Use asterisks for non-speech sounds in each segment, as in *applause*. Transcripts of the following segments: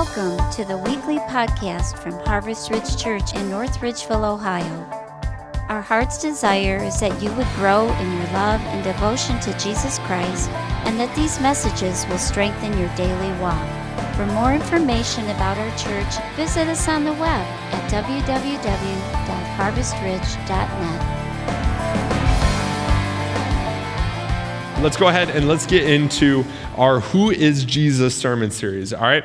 Welcome to the weekly podcast from Harvest Ridge Church in North Ridgeville, Ohio. Our heart's desire is that you would grow in your love and devotion to Jesus Christ and that these messages will strengthen your daily walk. For more information about our church, visit us on the web at www.harvestridge.net. Let's go ahead and let's get into our Who is Jesus sermon series, all right?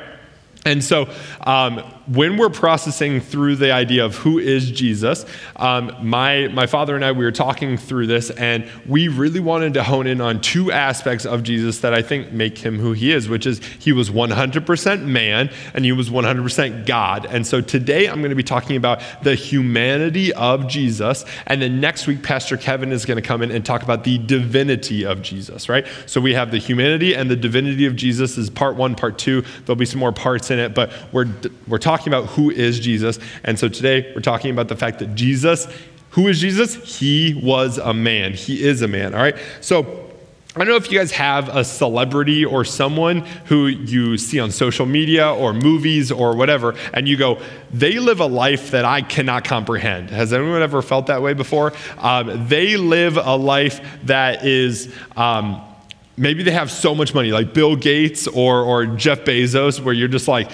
And so, um, when we're processing through the idea of who is Jesus, um, my, my father and I, we were talking through this, and we really wanted to hone in on two aspects of Jesus that I think make him who he is, which is he was 100% man and he was 100% God. And so today I'm going to be talking about the humanity of Jesus. And then next week, Pastor Kevin is going to come in and talk about the divinity of Jesus, right? So we have the humanity and the divinity of Jesus is part one, part two. There'll be some more parts in it, but we're, we're talking talking about who is Jesus. And so today we're talking about the fact that Jesus, who is Jesus? He was a man. He is a man. All right. So I don't know if you guys have a celebrity or someone who you see on social media or movies or whatever, and you go, they live a life that I cannot comprehend. Has anyone ever felt that way before? Um, they live a life that is. Um, maybe they have so much money, like Bill Gates or, or Jeff Bezos, where you're just like,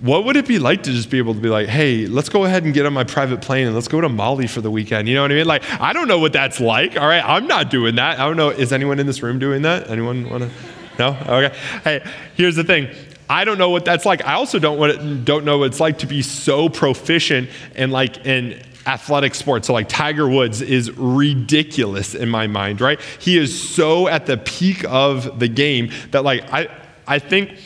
what would it be like to just be able to be like, hey, let's go ahead and get on my private plane and let's go to Mali for the weekend? You know what I mean? Like, I don't know what that's like. All right, I'm not doing that. I don't know. Is anyone in this room doing that? Anyone want to? No? Okay. Hey, here's the thing. I don't know what that's like. I also don't don't know what it's like to be so proficient in like in athletic sports. So like Tiger Woods is ridiculous in my mind, right? He is so at the peak of the game that like I I think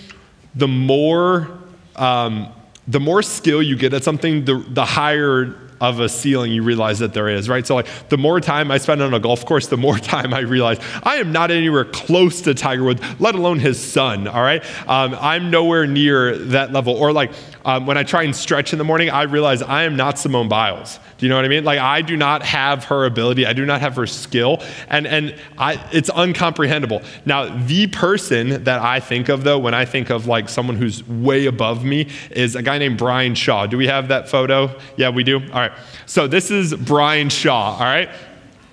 the more um, the more skill you get at something, the, the higher of a ceiling you realize that there is, right? So, like, the more time I spend on a golf course, the more *laughs* time I realize I am not anywhere close to Tiger Woods, let alone his son, all right? Um, I'm nowhere near that level. Or, like, um, when I try and stretch in the morning, I realize I am not Simone Biles. Do you know what I mean? Like I do not have her ability. I do not have her skill, and and I, it's uncomprehendable. Now, the person that I think of though, when I think of like someone who's way above me, is a guy named Brian Shaw. Do we have that photo? Yeah, we do. All right. So this is Brian Shaw. All right.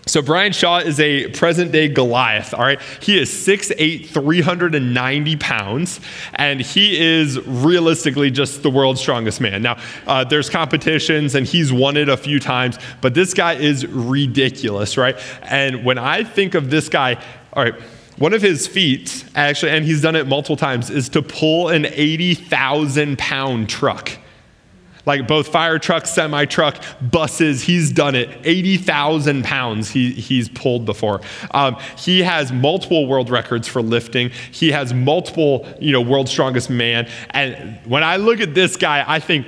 So, Brian Shaw is a present day Goliath, all right? He is 6'8, 390 pounds, and he is realistically just the world's strongest man. Now, uh, there's competitions, and he's won it a few times, but this guy is ridiculous, right? And when I think of this guy, all right, one of his feats, actually, and he's done it multiple times, is to pull an 80,000 pound truck like both fire truck, semi truck, buses. He's done it. 80,000 pounds he, he's pulled before. Um, he has multiple world records for lifting. He has multiple, you know, world's strongest man. And when I look at this guy, I think,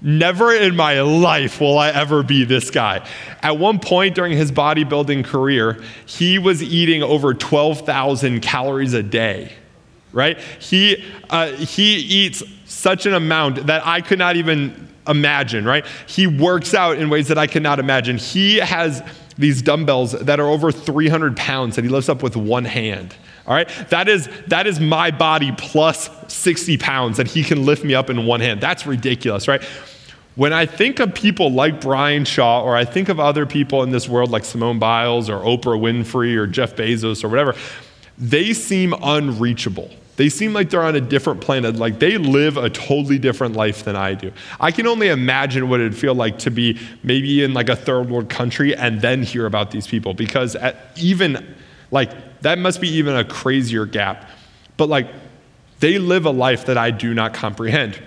Never in my life will I ever be this guy. At one point during his bodybuilding career, he was eating over 12,000 calories a day, right? He, uh, he eats such an amount that I could not even imagine, right? He works out in ways that I cannot imagine. He has these dumbbells that are over 300 pounds that he lifts up with one hand. All right, that is that is my body plus 60 pounds that he can lift me up in one hand. That's ridiculous, right? When I think of people like Brian Shaw, or I think of other people in this world like Simone Biles or Oprah Winfrey or Jeff Bezos or whatever, they seem unreachable. They seem like they're on a different planet, like they live a totally different life than I do. I can only imagine what it'd feel like to be maybe in like a third world country and then hear about these people because at even like that must be even a crazier gap. But like they live a life that I do not comprehend.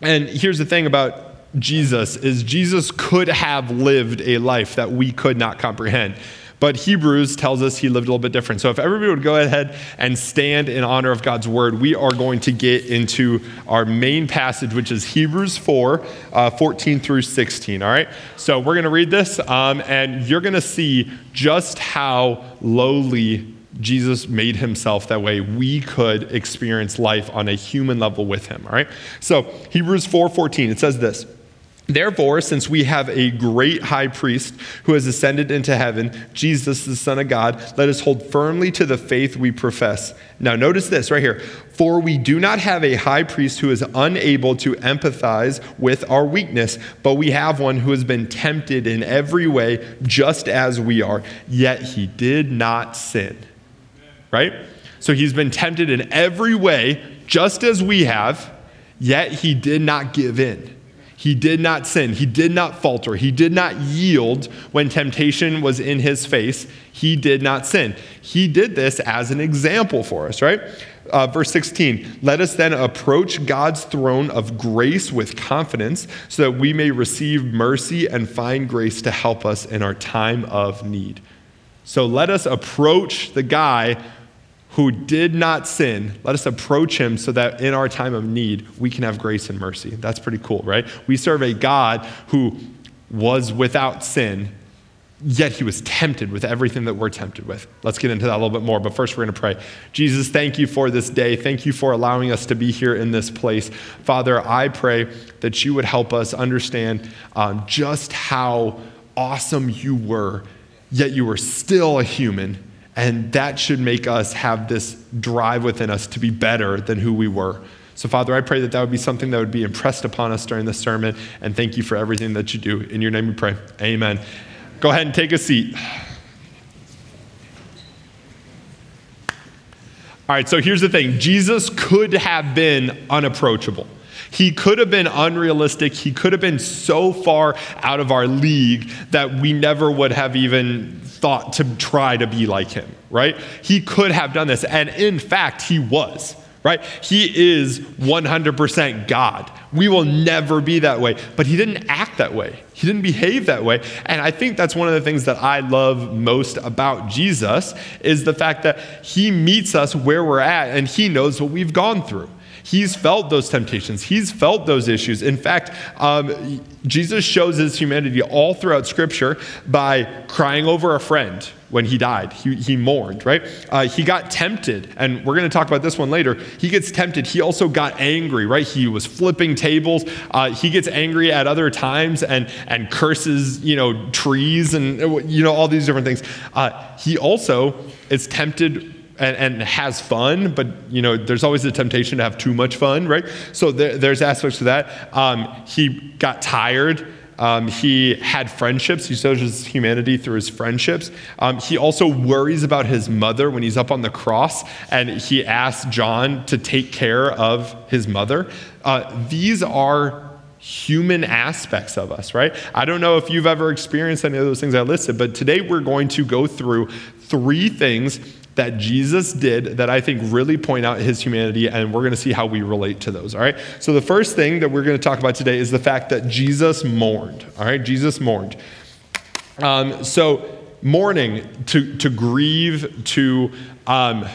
And here's the thing about Jesus is Jesus could have lived a life that we could not comprehend. But Hebrews tells us he lived a little bit different. So if everybody would go ahead and stand in honor of God's word, we are going to get into our main passage, which is Hebrews 4 uh, 14 through 16. All right? So we're going to read this, um, and you're going to see just how lowly Jesus made himself that way we could experience life on a human level with him. All right? So Hebrews 4 14, it says this. Therefore, since we have a great high priest who has ascended into heaven, Jesus, the Son of God, let us hold firmly to the faith we profess. Now, notice this right here. For we do not have a high priest who is unable to empathize with our weakness, but we have one who has been tempted in every way, just as we are, yet he did not sin. Right? So he's been tempted in every way, just as we have, yet he did not give in. He did not sin. He did not falter. He did not yield when temptation was in his face. He did not sin. He did this as an example for us, right? Uh, verse 16 Let us then approach God's throne of grace with confidence so that we may receive mercy and find grace to help us in our time of need. So let us approach the guy who did not sin, let us approach him so that in our time of need, we can have grace and mercy. That's pretty cool, right? We serve a God who was without sin, yet he was tempted with everything that we're tempted with. Let's get into that a little bit more, but first we're going to pray. Jesus, thank you for this day. Thank you for allowing us to be here in this place. Father, I pray that you would help us understand um, just how awesome you were, yet you were still a human and that should make us have this drive within us to be better than who we were. So, Father, I pray that that would be something that would be impressed upon us during this sermon. And thank you for everything that you do. In your name we pray. Amen. Go ahead and take a seat. All right, so here's the thing Jesus could have been unapproachable. He could have been unrealistic. He could have been so far out of our league that we never would have even thought to try to be like him, right? He could have done this. And in fact, he was, right? He is 100% God. We will never be that way. But he didn't act that way, he didn't behave that way. And I think that's one of the things that I love most about Jesus is the fact that he meets us where we're at and he knows what we've gone through. He's felt those temptations. He's felt those issues. In fact, um, Jesus shows his humanity all throughout Scripture by crying over a friend when he died. He, he mourned, right? Uh, he got tempted, and we're going to talk about this one later. He gets tempted. He also got angry, right? He was flipping tables. Uh, he gets angry at other times and, and curses, you know, trees and, you know, all these different things. Uh, he also is tempted and, and, has fun, but you know, there's always the temptation to have too much fun, right? So there, there's aspects to that. Um, he got tired. Um, he had friendships. He shows his humanity through his friendships. Um, he also worries about his mother when he's up on the cross, and he asks John to take care of his mother. Uh, these are human aspects of us, right? I don't know if you've ever experienced any of those things I listed, but today we're going to go through three things that Jesus did that I think really point out his humanity, and we're going to see how we relate to those, all right? So, the first thing that we're going to talk about today is the fact that Jesus mourned, all right? Jesus mourned. Um, so, mourning, to, to grieve, to. Um,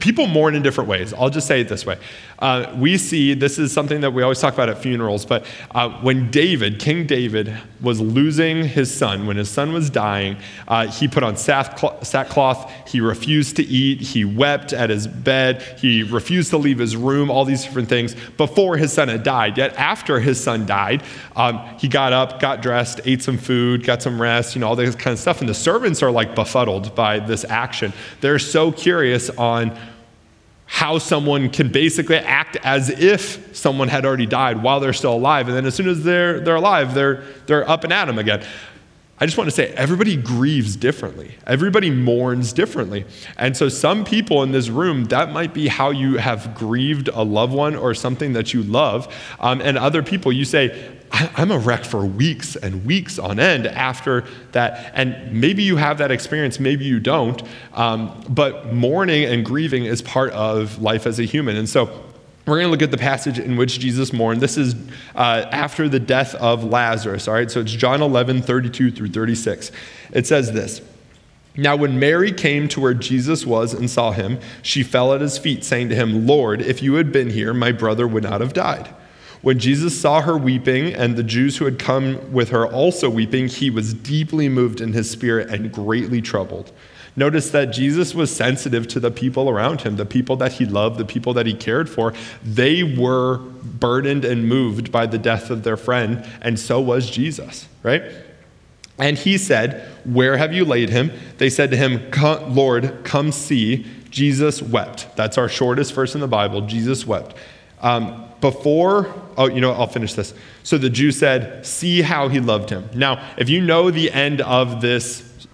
people mourn in different ways. I'll just say it this way. Uh, we see this is something that we always talk about at funerals, but uh, when David, King David, was losing his son, when his son was dying, uh, he put on sackcloth, he refused to eat, he wept at his bed, he refused to leave his room, all these different things before his son had died. Yet after his son died, um, he got up, got dressed, ate some food, got some rest, you know, all this kind of stuff. And the servants are like befuddled by this action. They're so curious on how someone can basically act as if someone had already died while they're still alive. And then as soon as they're, they're alive, they're, they're up and at them again. I just want to say everybody grieves differently. Everybody mourns differently. And so, some people in this room, that might be how you have grieved a loved one or something that you love. Um, and other people, you say, I'm a wreck for weeks and weeks on end after that. And maybe you have that experience, maybe you don't. Um, but mourning and grieving is part of life as a human. And so we're going to look at the passage in which Jesus mourned. This is uh, after the death of Lazarus. All right, so it's John 11, 32 through 36. It says this. Now, when Mary came to where Jesus was and saw him, she fell at his feet, saying to him, Lord, if you had been here, my brother would not have died. When Jesus saw her weeping, and the Jews who had come with her also weeping, he was deeply moved in his spirit and greatly troubled. Notice that Jesus was sensitive to the people around him, the people that he loved, the people that he cared for. They were burdened and moved by the death of their friend, and so was Jesus, right? And he said, Where have you laid him? They said to him, Lord, come see. Jesus wept. That's our shortest verse in the Bible. Jesus wept. Um, before, oh, you know, I'll finish this. So the Jew said, See how he loved him. Now, if you know the end of this,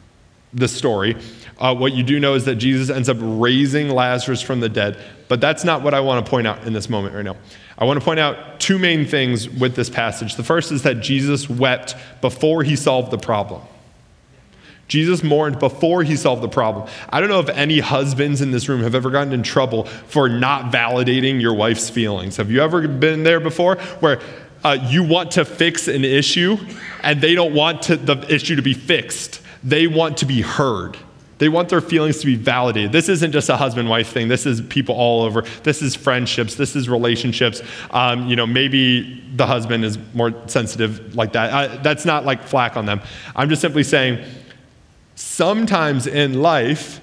this story, uh, what you do know is that Jesus ends up raising Lazarus from the dead. But that's not what I want to point out in this moment right now. I want to point out two main things with this passage. The first is that Jesus wept before he solved the problem. Jesus mourned before he solved the problem. I don't know if any husbands in this room have ever gotten in trouble for not validating your wife's feelings. Have you ever been there before where uh, you want to fix an issue and they don't want to, the issue to be fixed? They want to be heard. They want their feelings to be validated. This isn't just a husband wife thing. This is people all over. This is friendships. This is relationships. Um, you know, maybe the husband is more sensitive like that. I, that's not like flack on them. I'm just simply saying sometimes in life,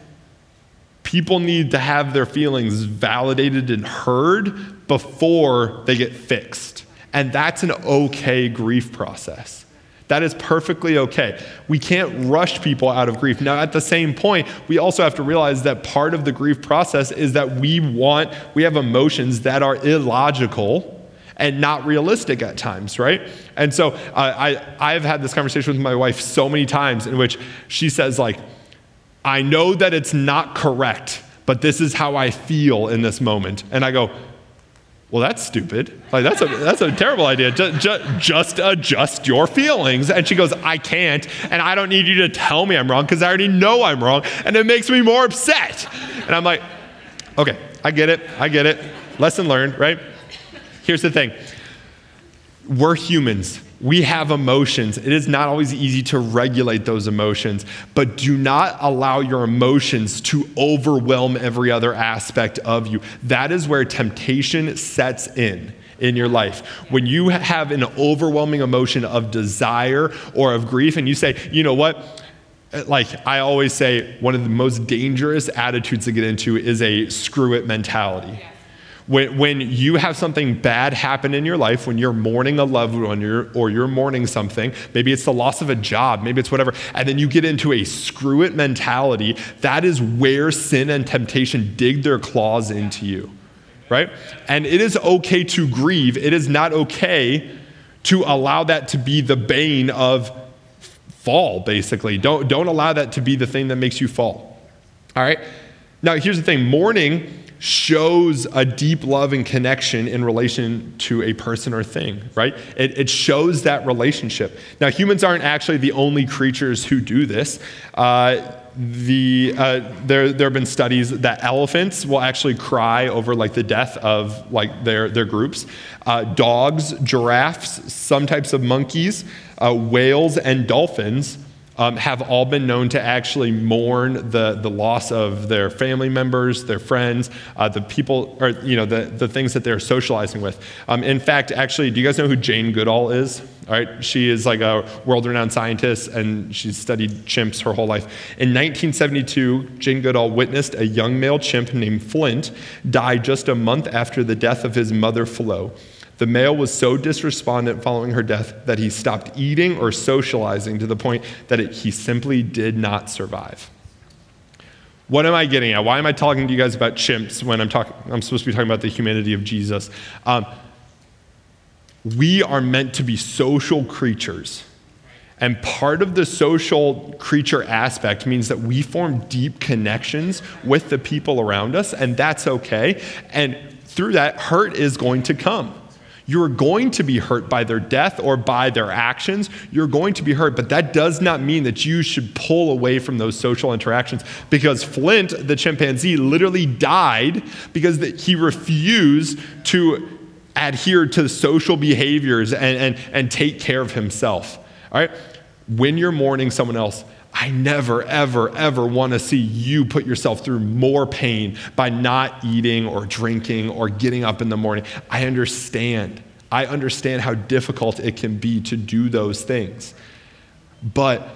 people need to have their feelings validated and heard before they get fixed. And that's an okay grief process. That is perfectly okay. We can't rush people out of grief. Now, at the same point, we also have to realize that part of the grief process is that we want, we have emotions that are illogical and not realistic at times, right? And so uh, I, I've had this conversation with my wife so many times in which she says, like, I know that it's not correct, but this is how I feel in this moment. And I go, well, that's stupid. Like, that's a, that's a terrible idea. Just, just, just adjust your feelings. And she goes, I can't. And I don't need you to tell me I'm wrong because I already know I'm wrong. And it makes me more upset. And I'm like, okay, I get it. I get it. Lesson learned, right? Here's the thing we're humans. We have emotions. It is not always easy to regulate those emotions, but do not allow your emotions to overwhelm every other aspect of you. That is where temptation sets in in your life. When you have an overwhelming emotion of desire or of grief, and you say, you know what? Eh, like I always say, one of the most dangerous attitudes to get into is a screw it mentality. When, when you have something bad happen in your life, when you're mourning a loved one or, or you're mourning something, maybe it's the loss of a job, maybe it's whatever, and then you get into a screw it mentality, that is where sin and temptation dig their claws into you, right? And it is okay to grieve, it is not okay to allow that to be the bane of fall, basically. Don't, don't allow that to be the thing that makes you fall, all right? Now, here's the thing mourning shows a deep love and connection in relation to a person or thing, right? It, it shows that relationship. Now, humans aren't actually the only creatures who do this. Uh, the, uh, there, there have been studies that elephants will actually cry over like the death of like their, their groups. Uh, dogs, giraffes, some types of monkeys, uh, whales, and dolphins um, have all been known to actually mourn the, the loss of their family members, their friends, uh, the people, or, you know, the, the things that they're socializing with. Um, in fact, actually, do you guys know who Jane Goodall is? All right, she is like a world-renowned scientist, and she's studied chimps her whole life. In 1972, Jane Goodall witnessed a young male chimp named Flint die just a month after the death of his mother, Flo. The male was so dysrespondent following her death that he stopped eating or socializing to the point that it, he simply did not survive. What am I getting at? Why am I talking to you guys about chimps when I'm, talking, I'm supposed to be talking about the humanity of Jesus? Um, we are meant to be social creatures. And part of the social creature aspect means that we form deep connections with the people around us, and that's okay. And through that, hurt is going to come. You're going to be hurt by their death or by their actions. You're going to be hurt, but that does not mean that you should pull away from those social interactions because Flint, the chimpanzee, literally died because he refused to adhere to social behaviors and, and, and take care of himself. All right? When you're mourning someone else, I never, ever, ever want to see you put yourself through more pain by not eating or drinking or getting up in the morning. I understand. I understand how difficult it can be to do those things. But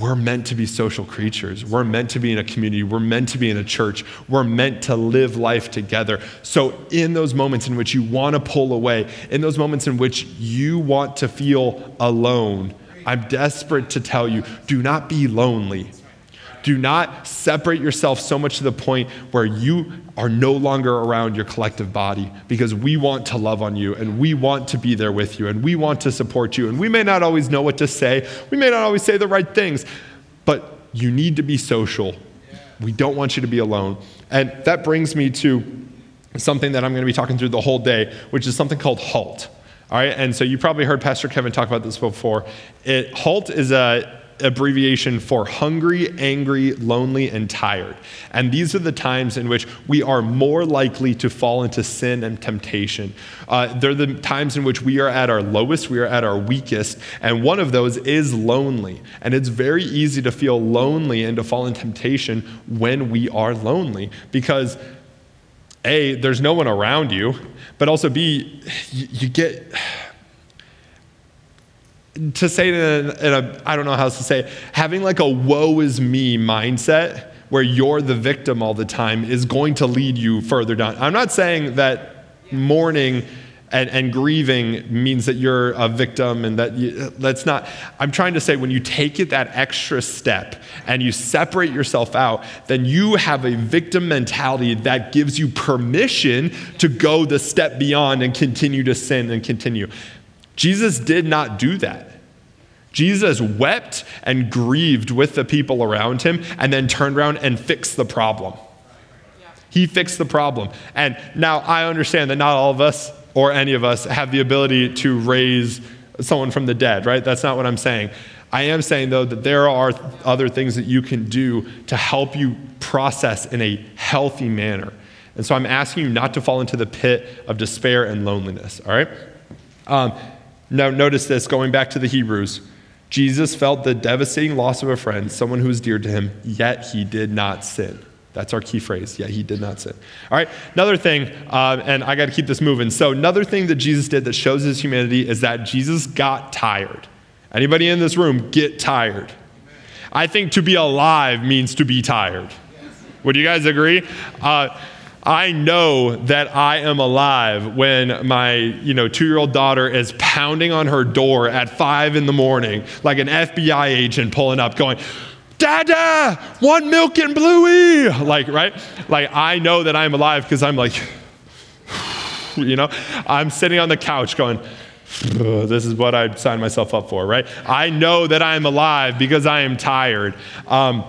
we're meant to be social creatures. We're meant to be in a community. We're meant to be in a church. We're meant to live life together. So, in those moments in which you want to pull away, in those moments in which you want to feel alone, I'm desperate to tell you do not be lonely. Do not separate yourself so much to the point where you are no longer around your collective body because we want to love on you and we want to be there with you and we want to support you. And we may not always know what to say, we may not always say the right things, but you need to be social. We don't want you to be alone. And that brings me to something that I'm going to be talking through the whole day, which is something called HALT. All right, and so you probably heard Pastor Kevin talk about this before. It, HALT is a abbreviation for hungry, angry, lonely, and tired. And these are the times in which we are more likely to fall into sin and temptation. Uh, they're the times in which we are at our lowest, we are at our weakest, and one of those is lonely. And it's very easy to feel lonely and to fall in temptation when we are lonely because. A, there's no one around you, but also B, you, you get to say it in a, in a, I don't know how else to say it, having like a woe is me mindset where you're the victim all the time is going to lead you further down. I'm not saying that mourning and, and grieving means that you're a victim and that you, that's not. I'm trying to say when you take it that extra step and you separate yourself out, then you have a victim mentality that gives you permission to go the step beyond and continue to sin and continue. Jesus did not do that. Jesus wept and grieved with the people around him and then turned around and fixed the problem. He fixed the problem. And now I understand that not all of us or any of us have the ability to raise someone from the dead, right? That's not what I'm saying. I am saying, though, that there are other things that you can do to help you process in a healthy manner. And so I'm asking you not to fall into the pit of despair and loneliness, all right? Um, now, notice this going back to the Hebrews. Jesus felt the devastating loss of a friend, someone who was dear to him, yet he did not sin. That's our key phrase. Yeah, he did not sin. All right, another thing, uh, and I got to keep this moving. So, another thing that Jesus did that shows his humanity is that Jesus got tired. Anybody in this room get tired? I think to be alive means to be tired. Would you guys agree? Uh, I know that I am alive when my, you know, two-year-old daughter is pounding on her door at five in the morning, like an FBI agent pulling up, going, Dada, one milk and Bluey. Like, right? Like, I know that I'm alive because I'm like, *sighs* you know, I'm sitting on the couch going, this is what I signed myself up for, right? I know that I'm alive because I am tired. Um,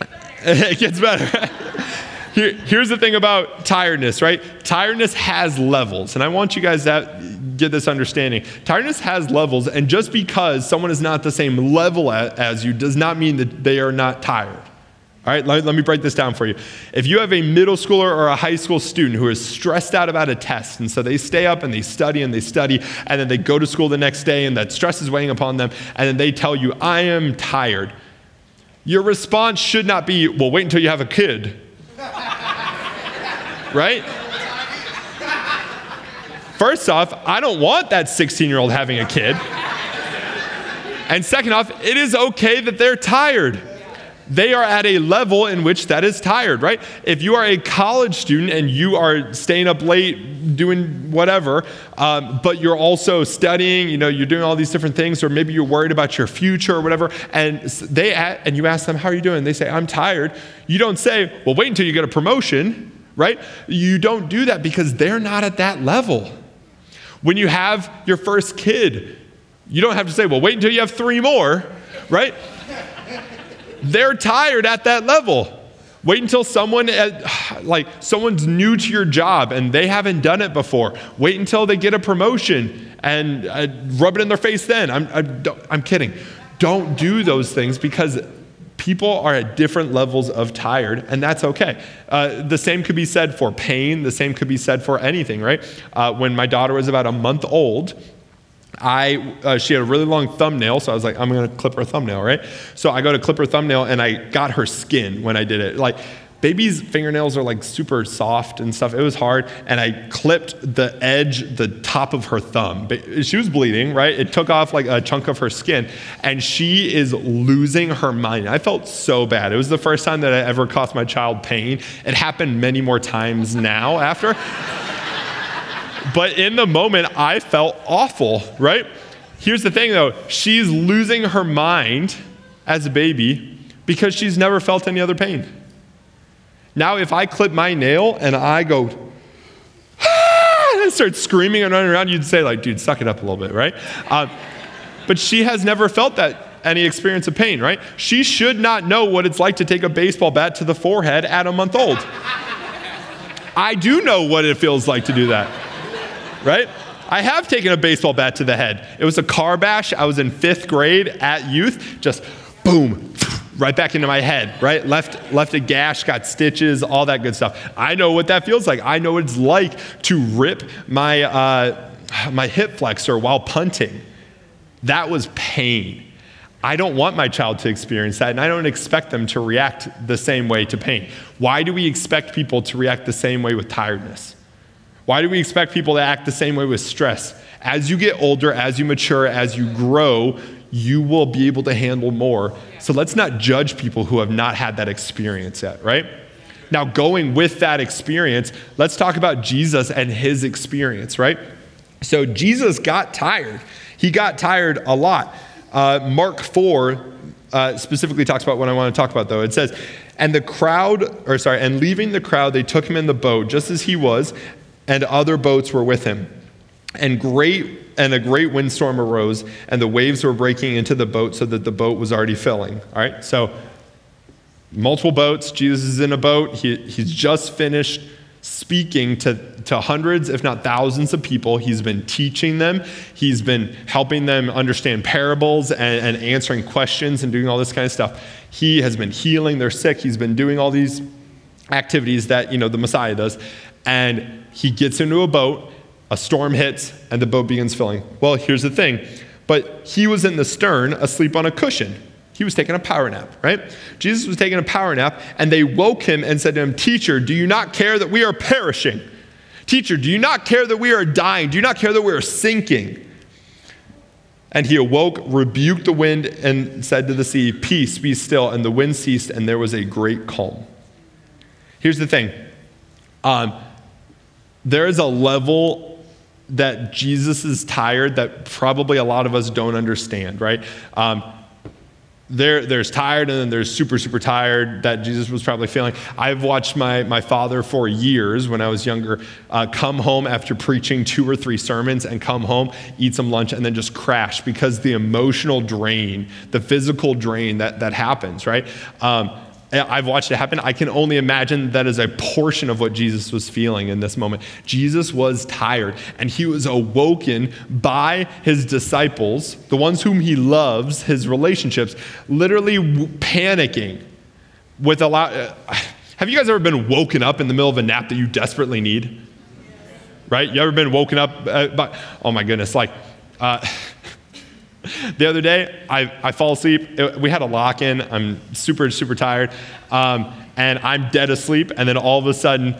*laughs* it gets better. It gets better. Here, here's the thing about tiredness, right? Tiredness has levels, and I want you guys to get this understanding. Tiredness has levels, and just because someone is not the same level as you does not mean that they are not tired. All right, let, let, me break this down for you. If you have a middle schooler or a high school student who is stressed out about a test, and so they stay up and they study and they study, and then they go to school the next day, and that stress is weighing upon them, and then they tell you, I am tired, your response should not be, well, wait until you have a kid *laughs* right? First off, I don't want that 16 year old having a kid. And second off, it is okay that they're tired. They are at a level in which that is tired, right? If you are a college student and you are staying up late doing whatever, um, but you're also studying, you know, you're doing all these different things, or maybe you're worried about your future or whatever, and they and you ask them, "How are you doing?" They say, "I'm tired." You don't say, "Well, wait until you get a promotion." right? You don't do that because they're not at that level. When you have your first kid, you don't have to say, well, wait until you have three more, right? they're tired at that level. Wait until someone, at, like, someone's new to your job and they haven't done it before. Wait until they get a promotion and uh, rub it in their face then. I'm, I'm, I'm kidding. Don't do those things because people are at different levels of tired, and that's okay. Uh, the same could be said for pain, the same could be said for anything, right? Uh, when my daughter was about a month old, I, uh, she had a really long thumbnail, so I was like, I'm gonna clip her thumbnail, right? So I go to clip her thumbnail and I got her skin when I did it. Like, baby's fingernails are like super soft and stuff. It was hard. And I clipped the edge, the top of her thumb. She was bleeding, right? It took off like a chunk of her skin. And she is losing her mind. I felt so bad. It was the first time that I ever caused my child pain. It happened many more times now after. *laughs* but in the moment, I felt awful, right? Here's the thing though she's losing her mind as a baby because she's never felt any other pain. Now, if I clip my nail and I go, ah, and I start screaming and running around, you'd say, like, dude, suck it up a little bit, right? Uh, but she has never felt that any experience of pain, right? She should not know what it's like to take a baseball bat to the forehead at a month old. I do know what it feels like to do that, right? I have taken a baseball bat to the head. It was a car bash. I was in fifth grade at youth, just boom, right back into my head, right? Left, left a gash, got stitches, all that good stuff. I know what that feels like. I know what it's like to rip my, uh, my hip flexor while punting. That was pain. I don't want my child to experience that, and I don't expect them to react the same way to pain. Why do we expect people to react the same way with tiredness? Why do we expect people to act the same way with stress? As you get older, as you mature, as you grow, you will be able to handle more. So let's not judge people who have not had that experience yet, right? Now, going with that experience, let's talk about Jesus and his experience, right? So, Jesus got tired. He got tired a lot. Uh, Mark 4 uh, specifically talks about what I want to talk about, though. It says, And the crowd, or sorry, and leaving the crowd, they took him in the boat, just as he was, and other boats were with him. And great and a great windstorm arose, and the waves were breaking into the boat so that the boat was already filling. All right, so multiple boats. Jesus is in a boat. He, he's just finished speaking to, to hundreds, if not thousands, of people. He's been teaching them, he's been helping them understand parables and, and answering questions and doing all this kind of stuff. He has been healing their sick, he's been doing all these activities that you know the Messiah does. And he gets into a boat a storm hits and the boat begins filling. Well, here's the thing. But he was in the stern asleep on a cushion. He was taking a power nap, right? Jesus was taking a power nap, and they woke him and said to him, Teacher, do you not care that we are perishing? Teacher, do you not care that we are dying? Do you not care that we are sinking? And he awoke, rebuked the wind, and said to the sea, Peace, be still. And the wind ceased, and there was a great calm. Here's the thing um, there is a level that Jesus is tired that probably a lot of us don't understand, right? Um, there, there's tired and then there's super, super tired that Jesus was probably feeling. I've watched my, my father for years when I was younger uh, come home after preaching two or three sermons and come home, eat some lunch, and then just crash because the emotional drain, the physical drain that, that happens, right? Um, I've watched it happen. I can only imagine that is a portion of what Jesus was feeling in this moment. Jesus was tired and he was awoken by his disciples, the ones whom he loves, his relationships, literally panicking with a lot. *sighs* Have you guys ever been woken up in the middle of a nap that you desperately need? Right? You ever been woken up uh, by, oh my goodness, like, uh, *laughs* the other day, I, I fall asleep. It, we had a lock in. I'm super, super tired. Um, and I'm dead asleep. And then all of a sudden,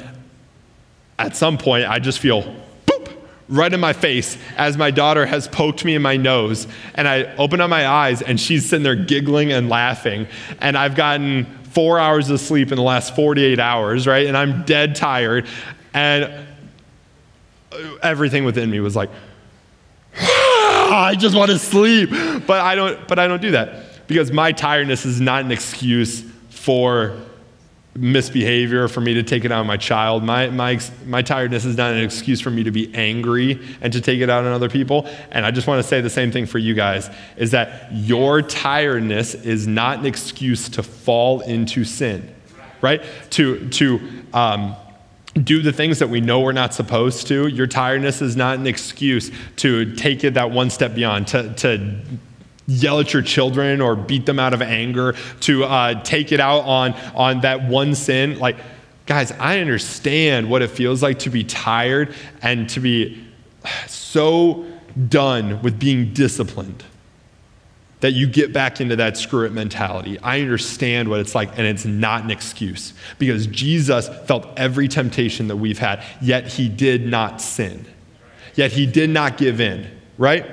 at some point, I just feel boop right in my face as my daughter has poked me in my nose. And I open up my eyes, and she's sitting there giggling and laughing. And I've gotten four hours of sleep in the last 48 hours, right? And I'm dead tired. And everything within me was like, I just want to sleep. But I don't, but I don't do that because my tiredness is not an excuse for misbehavior for me to take it out on my child. My, my, my tiredness is not an excuse for me to be angry and to take it out on other people. And I just want to say the same thing for you guys is that your tiredness is not an excuse to fall into sin, right? To, to, um, do the things that we know we're not supposed to. Your tiredness is not an excuse to take it that one step beyond, to, to yell at your children or beat them out of anger, to uh, take it out on, on that one sin. Like, guys, I understand what it feels like to be tired and to be so done with being disciplined that you get back into that screw it mentality. I understand what it's like, and it's not an excuse because Jesus felt every temptation that we've had, yet he did not sin. Yet he did not give in, right?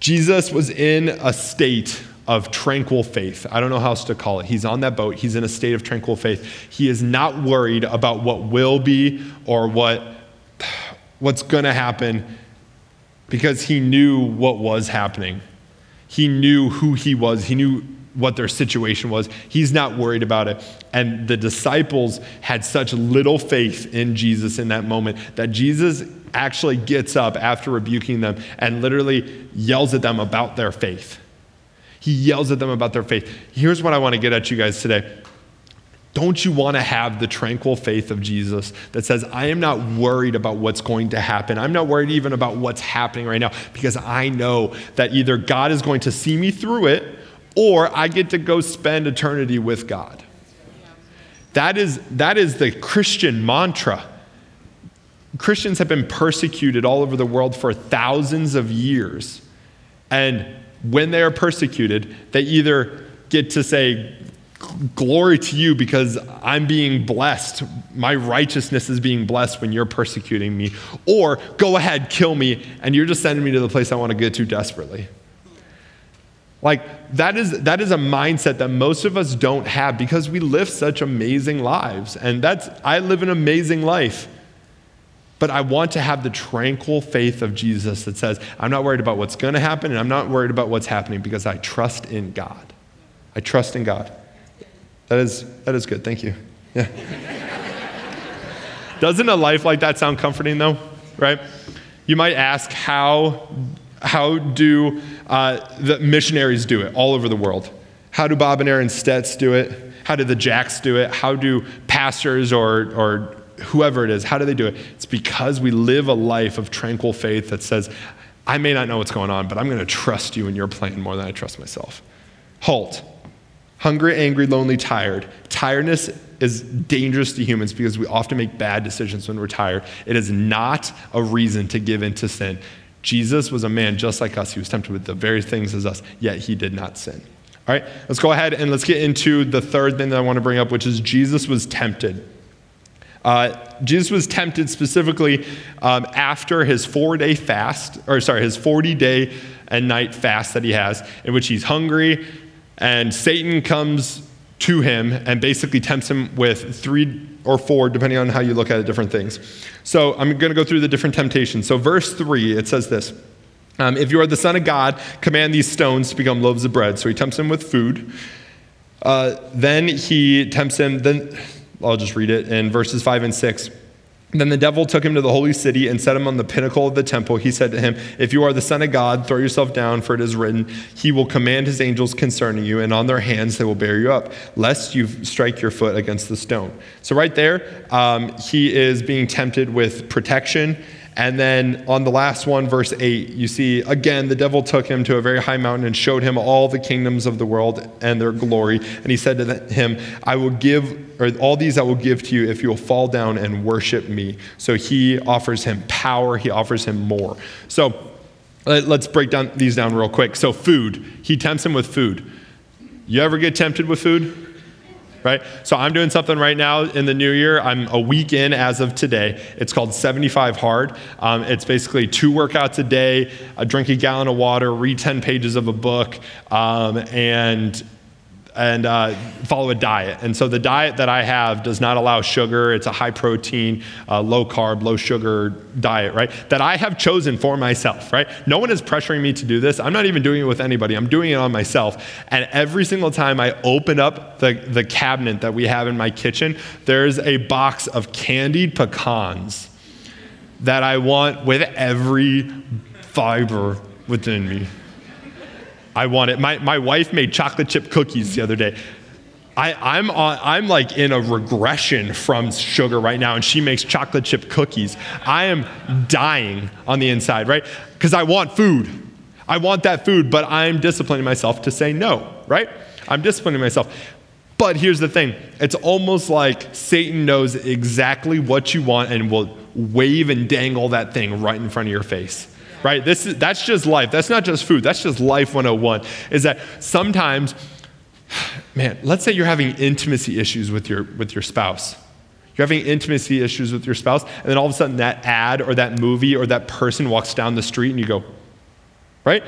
Jesus was in a state of tranquil faith. I don't know how else to call it. He's on that boat, he's in a state of tranquil faith. He is not worried about what will be or what what's going to happen because he knew what was happening. He knew who he was. He knew what their situation was. He's not worried about it. And the disciples had such little faith in Jesus in that moment that Jesus actually gets up after rebuking them and literally yells at them about their faith. He yells at them about their faith. Here's what I want to get at you guys today. Don't you want to have the tranquil faith of Jesus that says, I am not worried about what's going to happen? I'm not worried even about what's happening right now because I know that either God is going to see me through it or I get to go spend eternity with God. That is, that is the Christian mantra. Christians have been persecuted all over the world for thousands of years. And when they are persecuted, they either get to say, Glory to you because I'm being blessed. My righteousness is being blessed when you're persecuting me. Or go ahead, kill me, and you're just sending me to the place I want to get to desperately. Like that is that is a mindset that most of us don't have because we live such amazing lives. And that's I live an amazing life. But I want to have the tranquil faith of Jesus that says, I'm not worried about what's going to happen and I'm not worried about what's happening because I trust in God. I trust in God. That is that is good. Thank you. Yeah. *laughs* Doesn't a life like that sound comforting though? Right? You might ask how how do uh, the missionaries do it all over the world? How do Bob and Aaron Stetz do it? How do the Jacks do it? How do pastors or, or whoever it is, how do they do it? It's because we live a life of tranquil faith that says, I may not know what's going on, but I'm going to trust you in your plan more than I trust myself. Halt. Hungry, angry, lonely, tired. Tiredness is dangerous to humans because we often make bad decisions when we're tired. It is not a reason to give in to sin. Jesus was a man just like us. He was tempted with the very things as us, yet he did not sin. All right, let's go ahead and let's get into the third thing that I want to bring up, which is Jesus was tempted. Uh, Jesus was tempted specifically um, after his four day fast, or sorry, his 40 day and night fast that he has, in which he's hungry, and Satan comes to him and basically tempts him with three or four, depending on how you look at it, different things. So I'm going to go through the different temptations. So, verse 3, it says this um, If you are the Son of God, command these stones to become loaves of bread. So he tempts him with food. Uh, then he tempts him, then I'll just read it in verses 5 and 6. Then the devil took him to the holy city and set him on the pinnacle of the temple. He said to him, If you are the Son of God, throw yourself down, for it is written, He will command His angels concerning you, and on their hands they will bear you up, lest you strike your foot against the stone. So, right there, um, he is being tempted with protection and then on the last one, verse 8, you see again, the devil took him to a very high mountain and showed him all the kingdoms of the world and their glory. And he said to him, I will give, or all these I will give to you if you will fall down and worship me. So he offers him power, he offers him more. So let's break down these down real quick. So, food, he tempts him with food. You ever get tempted with food? Right? So I'm doing something right now in the new year. I'm a week in as of today. It's called 75 Hard. Um, it's basically two workouts a day, a drink a gallon of water, read 10 pages of a book, um, and and uh, follow a diet. And so the diet that I have does not allow sugar. It's a high protein, uh, low carb, low sugar diet, right? That I have chosen for myself, right? No one is pressuring me to do this. I'm not even doing it with anybody. I'm doing it on myself. And every single time I open up the, the cabinet that we have in my kitchen, there's a box of candied pecans that I want with every fiber within me. I want it. My, my wife made chocolate chip cookies the other day. I, on, I'm like in a regression from sugar right now, and she makes chocolate chip cookies. I am dying on the inside, right? Because I want food. I want that food, but I'm disciplining myself to say no, right? I'm disciplining myself. But here's the thing it's almost like Satan knows exactly what you want and will wave and dangle that thing right in front of your face right? This is, that's just life. That's not just food. That's just life 101. Is that sometimes, man, let's say you're having intimacy issues with your, with your spouse. You're having intimacy issues with your spouse, and then all of a sudden that ad or that movie or that person walks down the street and you go, right?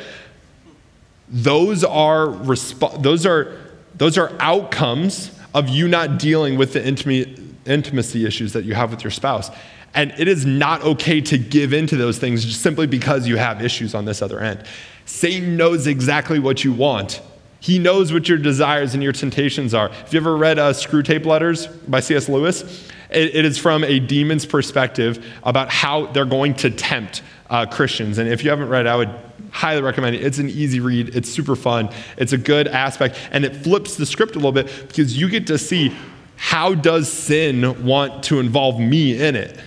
Those are, resp- those are, those are outcomes of you not dealing with the intimacy, intimacy issues that you have with your spouse. And it is not okay to give in to those things just simply because you have issues on this other end. Satan knows exactly what you want. He knows what your desires and your temptations are. Have you ever read uh, Screwtape Letters by C.S. Lewis? It, it is from a demon's perspective about how they're going to tempt uh, Christians. And if you haven't read I would highly recommend it. It's an easy read, it's super fun, it's a good aspect, and it flips the script a little bit because you get to see how does sin want to involve me in it?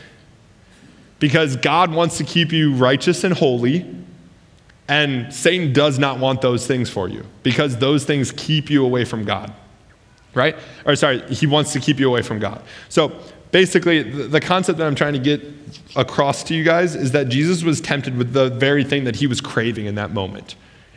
Because God wants to keep you righteous and holy, and Satan does not want those things for you because those things keep you away from God. Right? Or sorry, he wants to keep you away from God. So basically, the concept that I'm trying to get across to you guys is that Jesus was tempted with the very thing that he was craving in that moment.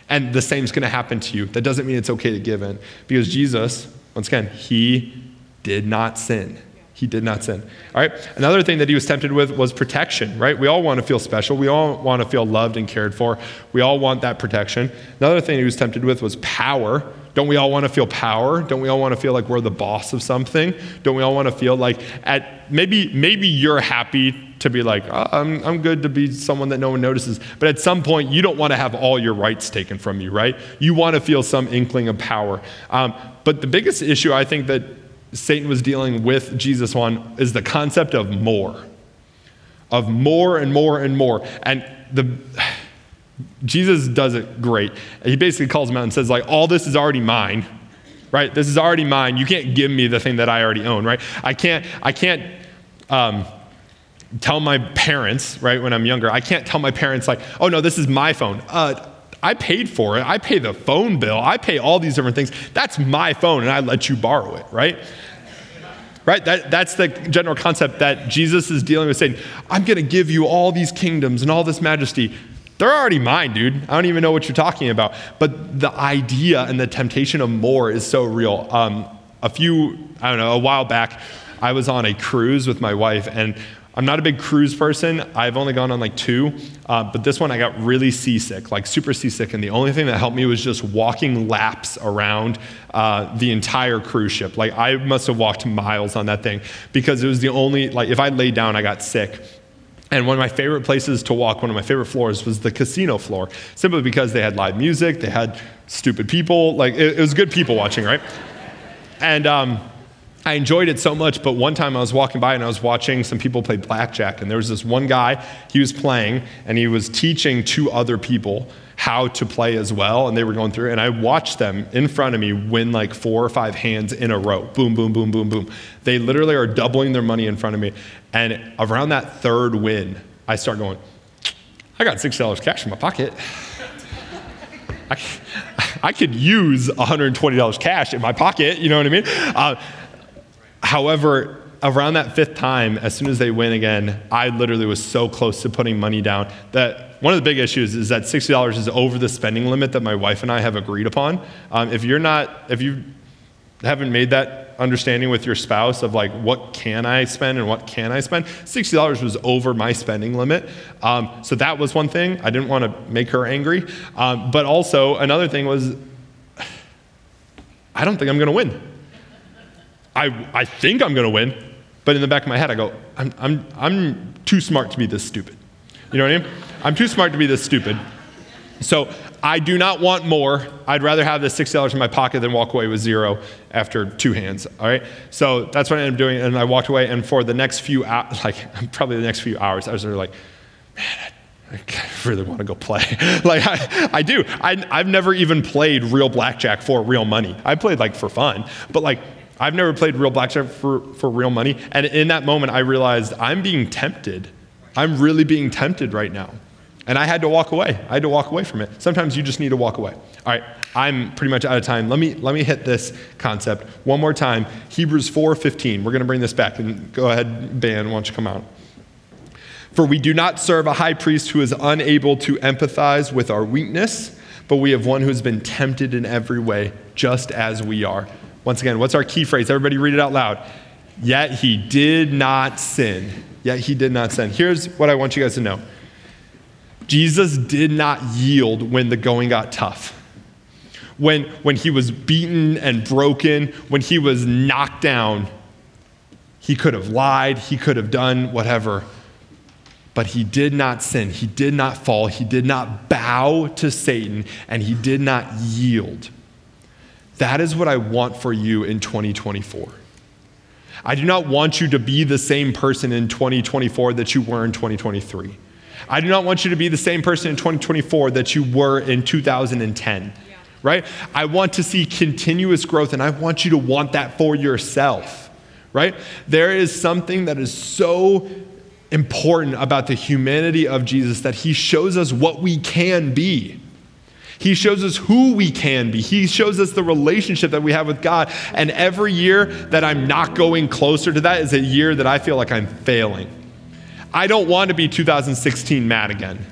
And the same is going to happen to you. That doesn't mean it's okay to give in because Jesus, once again, he did not sin. He did not sin. All right. Another thing that he was tempted with was protection, right? We all want to feel special. We all want to feel loved and cared for. We all want that protection. Another thing he was tempted with was power. Don't we all want to feel power? Don't we all want to feel like we're the boss of something? Don't we all want to feel like at maybe maybe you're happy to be like, oh, I'm, I'm good to be someone that no one notices. But at some point, you don't want to have all your rights taken from you, right? You want to feel some inkling of power. Um, but the biggest issue I think that Satan was dealing with Jesus on is the concept of more, of more and more and more. And the Jesus does it great. He basically calls him out and says, like, all this is already mine, right? This is already mine. You can't give me the thing that I already own, right? I can't, I can't um, tell my parents, right, when I'm younger, I can't tell my parents, like, oh no, this is my phone. Uh, I paid for it. I pay the phone bill. I pay all these different things. That's my phone, and I let you borrow it, right? Right? That, that's the general concept that Jesus is dealing with saying, I'm going to give you all these kingdoms and all this majesty. They're already mine, dude. I don't even know what you're talking about. But the idea and the temptation of more is so real. Um, a few, I don't know, a while back, I was on a cruise with my wife, and I'm not a big cruise person. I've only gone on like two, uh, but this one I got really seasick, like super seasick. And the only thing that helped me was just walking laps around uh, the entire cruise ship. Like I must have walked miles on that thing because it was the only, like if I laid down, I got sick. And one of my favorite places to walk, one of my favorite floors, was the casino floor, simply because they had live music, they had stupid people. Like it, it was good people watching, right? And, um, I enjoyed it so much, but one time I was walking by and I was watching some people play blackjack, and there was this one guy, he was playing, and he was teaching two other people how to play as well, and they were going through, and I watched them in front of me win like four or five hands in a row. Boom, boom, boom, boom, boom. They literally are doubling their money in front of me. And around that third win, I start going, I got $6 cash in my pocket. I, I could use $120 cash in my pocket, you know what I mean? Uh, However, around that fifth time, as soon as they win again, I literally was so close to putting money down that one of the big issues is that $60 is over the spending limit that my wife and I have agreed upon. Um, if you're not, if you haven't made that understanding with your spouse of like what can I spend and what can I spend, $60 was over my spending limit. Um, so that was one thing. I didn't want to make her angry. Um, but also, another thing was, *sighs* I don't think I'm going to win. I, I think I'm going to win, but in the back of my head, I go, I'm, I'm, I'm too smart to be this stupid. You know what I mean? I'm too smart to be this stupid. So I do not want more. I'd rather have the $6 in my pocket than walk away with zero after two hands. All right? So that's what I ended up doing. And I walked away. And for the next few hours, *laughs* like probably the next few hours, I was like, man, I really want to go play. *laughs* like I, I do. I, I've never even played real blackjack for real money. I played like for fun, but like I've never played real blackjack for, for real money. And in that moment, I realized I'm being tempted. I'm really being tempted right now. And I had to walk away. I had to walk away from it. Sometimes you just need to walk away. All right, I'm pretty much out of time. Let me, let me hit this concept one more time. Hebrews 4.15. We're going to bring this back. And go ahead, Ben, why don't you come out? For we do not serve a high priest who is unable to empathize with our weakness, but we have one who has been tempted in every way, just as we are. Once again, what's our key phrase? Everybody read it out loud. Yet he did not sin. Yet he did not sin. Here's what I want you guys to know Jesus did not yield when the going got tough. When, when he was beaten and broken, when he was knocked down, he could have lied, he could have done whatever. But he did not sin. He did not fall. He did not bow to Satan, and he did not yield. That is what I want for you in 2024. I do not want you to be the same person in 2024 that you were in 2023. I do not want you to be the same person in 2024 that you were in 2010, right? I want to see continuous growth, and I want you to want that for yourself, right? There is something that is so important about the humanity of Jesus that he shows us what we can be. He shows us who we can be. He shows us the relationship that we have with God. And every year that I'm not going closer to that is a year that I feel like I'm failing. I don't want to be 2016 Matt again.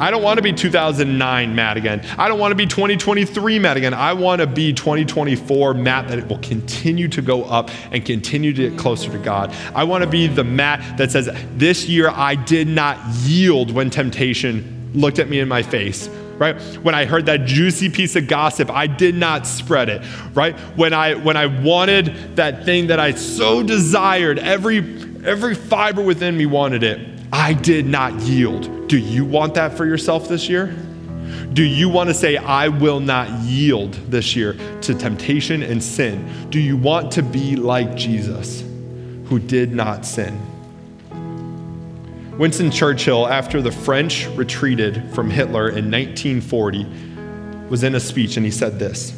I don't want to be 2009 Matt again. I don't want to be 2023 Matt again. I want to be 2024 Matt that it will continue to go up and continue to get closer to God. I want to be the Matt that says, This year I did not yield when temptation looked at me in my face. Right? When I heard that juicy piece of gossip, I did not spread it. Right? When I when I wanted that thing that I so desired, every every fiber within me wanted it. I did not yield. Do you want that for yourself this year? Do you want to say, I will not yield this year to temptation and sin? Do you want to be like Jesus, who did not sin? Winston Churchill, after the French retreated from Hitler in 1940, was in a speech and he said this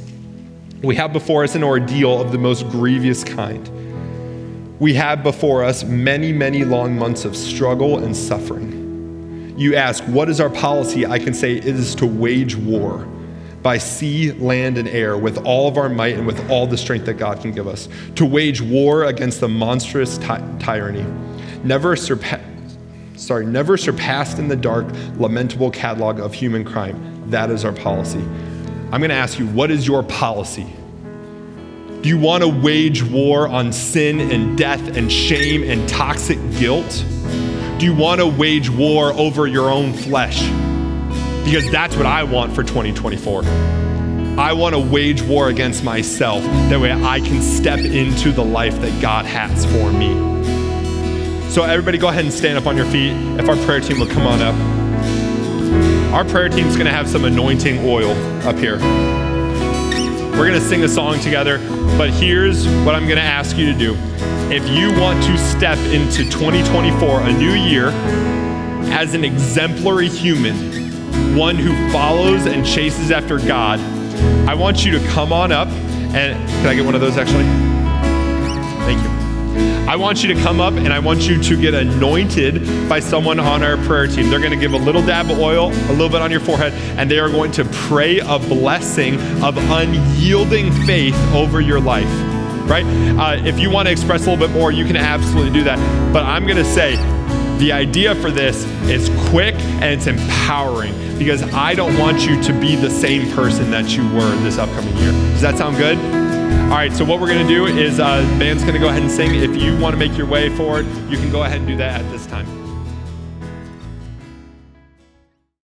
We have before us an ordeal of the most grievous kind we have before us many, many long months of struggle and suffering. You ask, what is our policy? I can say it is to wage war by sea, land, and air with all of our might and with all the strength that God can give us. To wage war against the monstrous ty- tyranny. Never surpassed. Sorry, never surpassed in the dark, lamentable catalog of human crime. That is our policy. I'm going to ask you, what is your policy? Do you want to wage war on sin and death and shame and toxic guilt? Do you want to wage war over your own flesh? Because that's what I want for 2024. I want to wage war against myself. That way I can step into the life that God has for me. So, everybody, go ahead and stand up on your feet. If our prayer team will come on up, our prayer team is going to have some anointing oil up here. We're going to sing a song together, but here's what I'm going to ask you to do. If you want to step into 2024, a new year, as an exemplary human, one who follows and chases after God, I want you to come on up and can I get one of those actually? I want you to come up and I want you to get anointed by someone on our prayer team. They're going to give a little dab of oil, a little bit on your forehead, and they are going to pray a blessing of unyielding faith over your life. Right? Uh, if you want to express a little bit more, you can absolutely do that. But I'm going to say, the idea for this is quick and it's empowering because I don't want you to be the same person that you were this upcoming year. Does that sound good? All right, so what we're going to do is uh, band's going to go ahead and sing. If you want to make your way forward, you can go ahead and do that at this time.